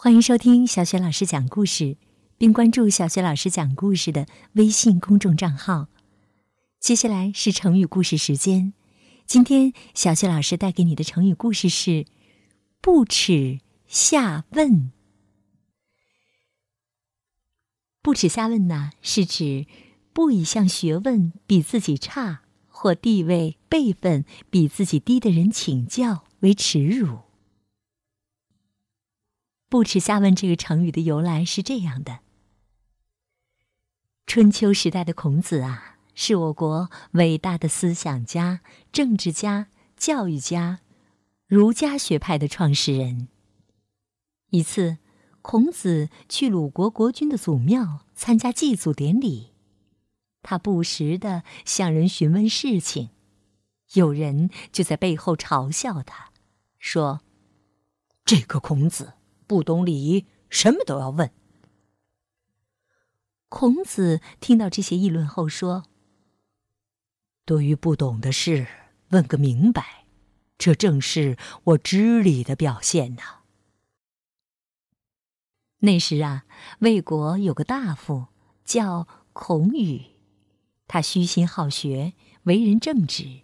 欢迎收听小雪老师讲故事，并关注小雪老师讲故事的微信公众账号。接下来是成语故事时间，今天小雪老师带给你的成语故事是“不耻下问”。不耻下问呢，是指不以向学问比自己差或地位辈分比自己低的人请教为耻辱。不耻下问这个成语的由来是这样的：春秋时代的孔子啊，是我国伟大的思想家、政治家、教育家，儒家学派的创始人。一次，孔子去鲁国国君的祖庙参加祭祖典礼，他不时的向人询问事情，有人就在背后嘲笑他，说：“这个孔子。”不懂礼仪，什么都要问。孔子听到这些议论后说：“对于不懂的事，问个明白，这正是我知礼的表现呐。”那时啊，魏国有个大夫叫孔宇，他虚心好学，为人正直。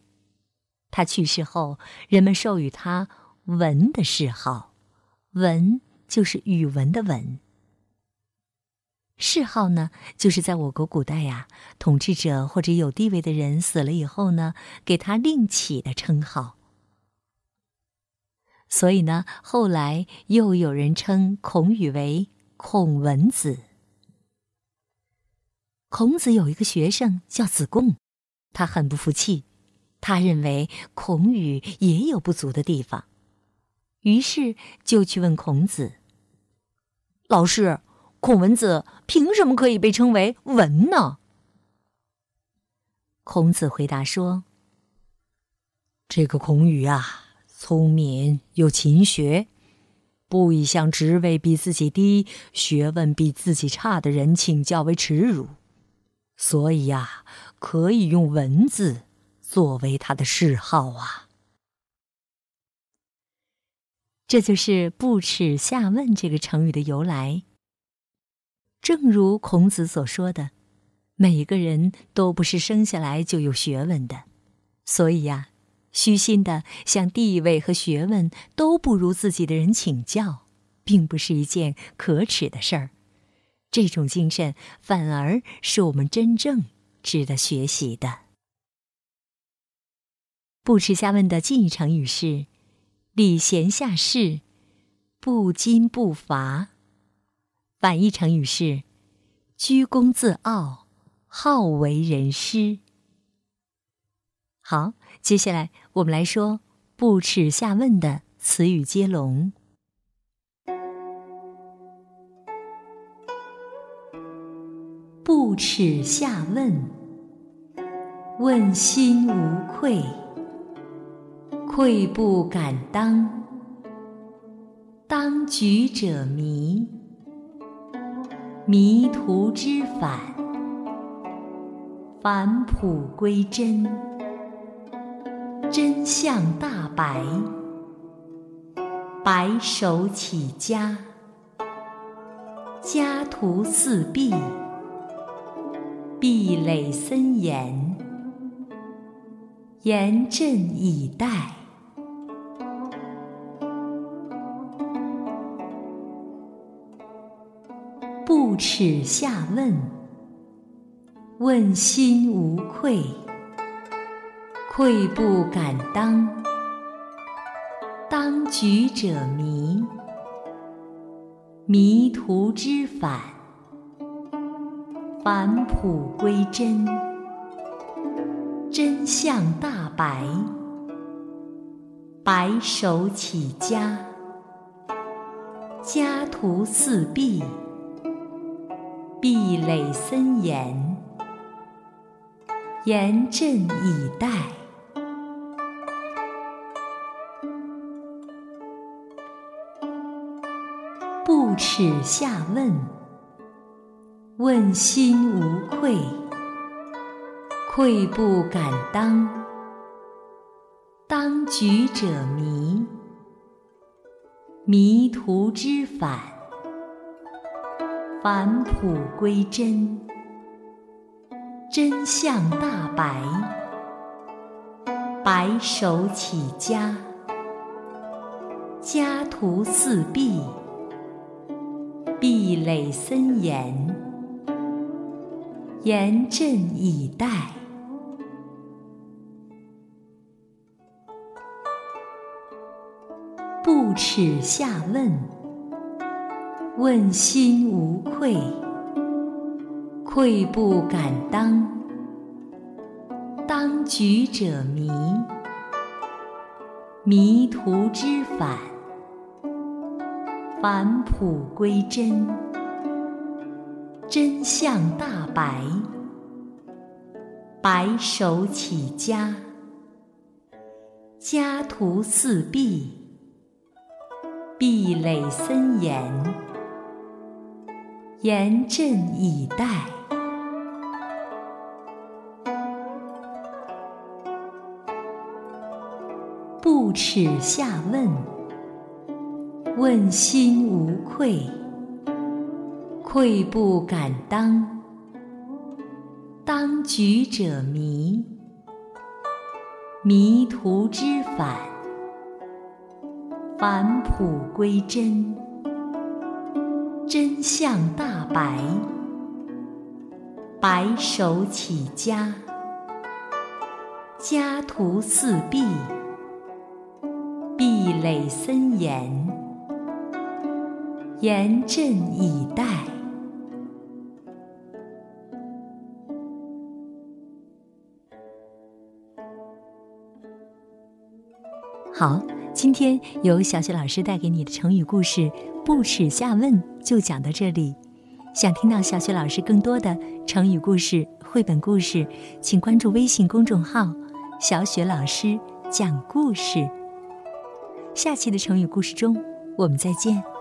他去世后，人们授予他“文”的谥号，“文”。就是语文的文。谥号呢，就是在我国古代呀，统治者或者有地位的人死了以后呢，给他另起的称号。所以呢，后来又有人称孔宇为孔文子。孔子有一个学生叫子贡，他很不服气，他认为孔宇也有不足的地方，于是就去问孔子。老师，孔文子凭什么可以被称为文呢？孔子回答说：“这个孔宇啊，聪明又勤学，不以向职位比自己低、学问比自己差的人请教为耻辱，所以呀，可以用文字作为他的谥号啊。”这就是“不耻下问”这个成语的由来。正如孔子所说的，每个人都不是生下来就有学问的，所以呀，虚心的向地位和学问都不如自己的人请教，并不是一件可耻的事儿。这种精神反而是我们真正值得学习的。不耻下问的近义成语是。礼贤下士，不矜不伐。反义成语是居功自傲，好为人师。好，接下来我们来说不耻下问的词语接龙。不耻下问，问心无愧。愧不敢当，当局者迷，迷途知返，返璞归真，真相大白，白手起家，家徒四壁，壁垒森严，严阵以待。不耻下问，问心无愧，愧不敢当，当局者迷，迷途知返，返璞归真，真相大白，白手起家，家徒四壁。壁垒森严，严阵以待。不耻下问，问心无愧，愧不敢当，当局者迷，迷途知返。返璞归真，真相大白。白手起家，家徒四壁，壁垒森严，严阵以待。不耻下问，问心无愧，愧不敢当。当局者迷，迷途知返，返璞归真，真相大白。白手起家，家徒四壁。壁垒森严，严阵以待。不耻下问，问心无愧，愧不敢当。当局者迷，迷途知返。返璞归真，真相大白。白手起家，家徒四壁，壁垒森严，严阵以待。好。今天由小雪老师带给你的成语故事“不耻下问”就讲到这里。想听到小雪老师更多的成语故事、绘本故事，请关注微信公众号“小雪老师讲故事”。下期的成语故事中，我们再见。